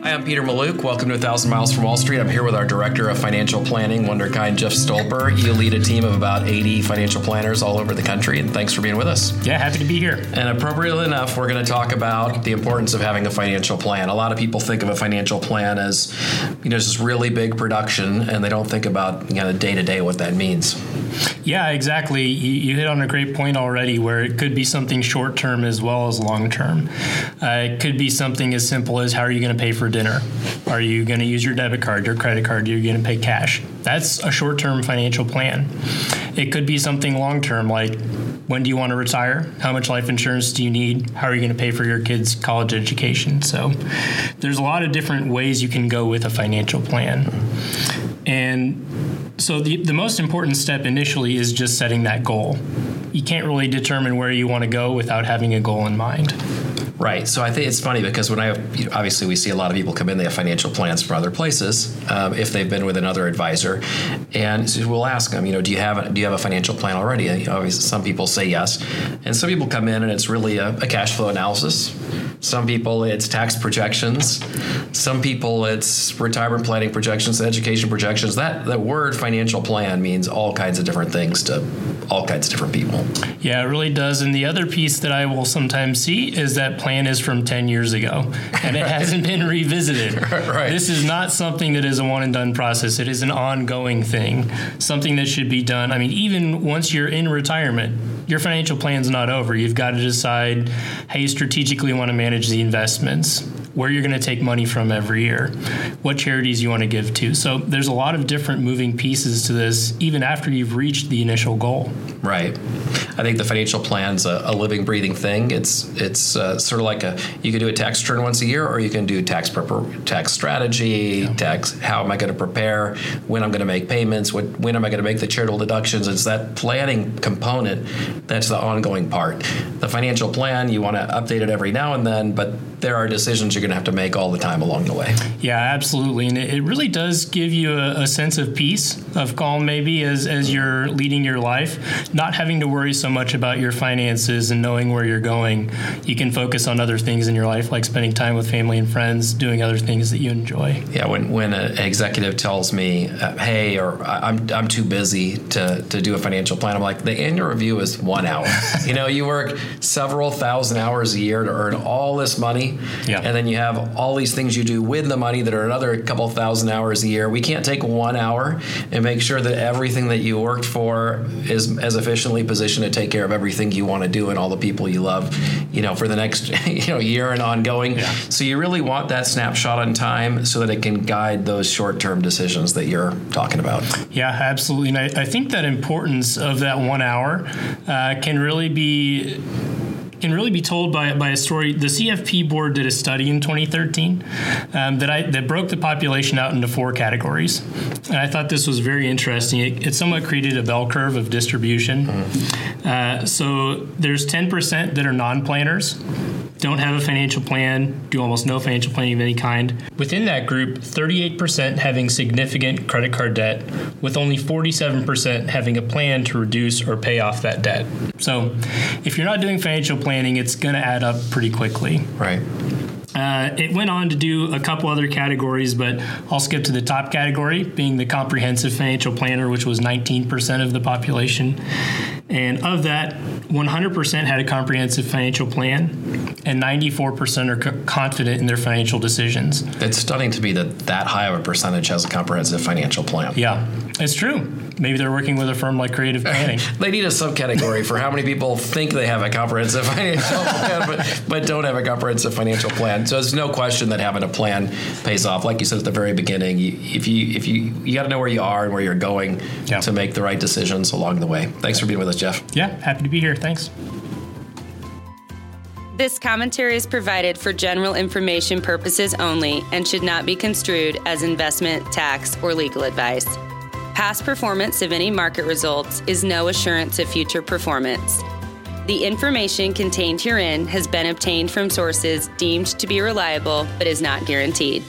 Hi, I'm Peter Mallouk. Welcome to A 1,000 Miles from Wall Street. I'm here with our Director of Financial Planning, Wonderkind Jeff Stolper. You lead a team of about 80 financial planners all over the country, and thanks for being with us. Yeah, happy to be here. And appropriately enough, we're going to talk about the importance of having a financial plan. A lot of people think of a financial plan as, you know, this really big production, and they don't think about, you know, day to day what that means. Yeah, exactly. You, you, hit on a great point already where it could be something short term as well as long term. Uh, it could be something as simple as how are you going to pay for dinner? Are you going to use your debit card, your credit card? Are You're going to pay cash. That's a short term financial plan. It could be something long term like when do you want to retire? How much life insurance do you need? How are you going to pay for your kids' college education? So there's a lot of different ways you can go with a financial plan. And so the, the most important step initially is just setting that goal. You can't really determine where you want to go without having a goal in mind. Right. So I think it's funny because when I you know, obviously we see a lot of people come in, they have financial plans from other places um, if they've been with another advisor, and so we'll ask them, you know, do you have a, do you have a financial plan already? And, obviously, some people say yes, and some people come in and it's really a, a cash flow analysis. Some people it's tax projections. Some people it's retirement planning projections, education projections. That the word financial plan means all kinds of different things to all kinds of different people. Yeah, it really does. And the other piece that I will sometimes see is that plan is from 10 years ago and it hasn't been revisited. right. This is not something that is a one and done process. It is an ongoing thing, something that should be done. I mean, even once you're in retirement, your financial plan's not over. You've got to decide how you strategically want to manage the investments, where you're going to take money from every year, what charities you want to give to. So there's a lot of different moving pieces to this, even after you've reached the initial goal. Right. I think the financial plan's a, a living, breathing thing. It's it's uh, sort of like a you can do a tax return once a year, or you can do tax prepar- tax strategy, yeah. tax how am I going to prepare, when I'm going to make payments, what, when am I going to make the charitable deductions. It's that planning component that's the ongoing part. The financial plan you want to update it every now and then, but there are decisions you're going to have to make all the time along the way. Yeah, absolutely, and it, really does give you a, a sense of peace, of calm, maybe as as you're leading your life, not having to worry so much about your finances and knowing where you're going. You can focus on other things in your life, like spending time with family and friends, doing other things that you enjoy. Yeah, when when an executive tells me, uh, "Hey," or "I'm I'm too busy to to do a financial plan," I'm like, the annual review is one hour. you know, you work several thousand hours a year to earn all this money, yeah. and then you have all these things you do with the money that are another couple thousand hours a year. We can't take one hour and make sure that everything that you worked for is as efficiently positioned to take care of everything you want to do and all the people you love, you know, for the next you know year and ongoing. Yeah. So you really want that snapshot in time so that it can guide those short-term decisions that you're talking about. Yeah, absolutely. And I, I think that importance of that one hour uh, can really be can really be told by, by a story. The CFP board did a study in 2013 um, that I that broke the population out into four categories, and I thought this was very interesting. It, it somewhat created a bell curve of distribution. Mm-hmm. Uh, so there's 10% that are non-planners don't have a financial plan, do almost no financial planning of any kind. Within that group, 38% having significant credit card debt, with only 47% having a plan to reduce or pay off that debt. So, if you're not doing financial planning, it's going to add up pretty quickly. Right. Uh, it went on to do a couple other categories, but I'll skip to the top category, being the comprehensive financial planner, which was 19% of the population. And of that, 100% had a comprehensive financial plan, and 94% are confident in their financial decisions. It's stunning to me that that high of a percentage has a comprehensive financial plan. Yeah, it's true. Maybe they're working with a firm like Creative Planning. they need a subcategory for how many people think they have a comprehensive financial plan, but, but don't have a comprehensive financial plan. So there's no question that having a plan pays off. Like you said at the very beginning, you, if you if you you got to know where you are and where you're going yeah. to make the right decisions along the way. Thanks for being with us, Jeff. Yeah, happy to be here. Thanks. This commentary is provided for general information purposes only and should not be construed as investment, tax, or legal advice. Past performance of any market results is no assurance of future performance. The information contained herein has been obtained from sources deemed to be reliable but is not guaranteed.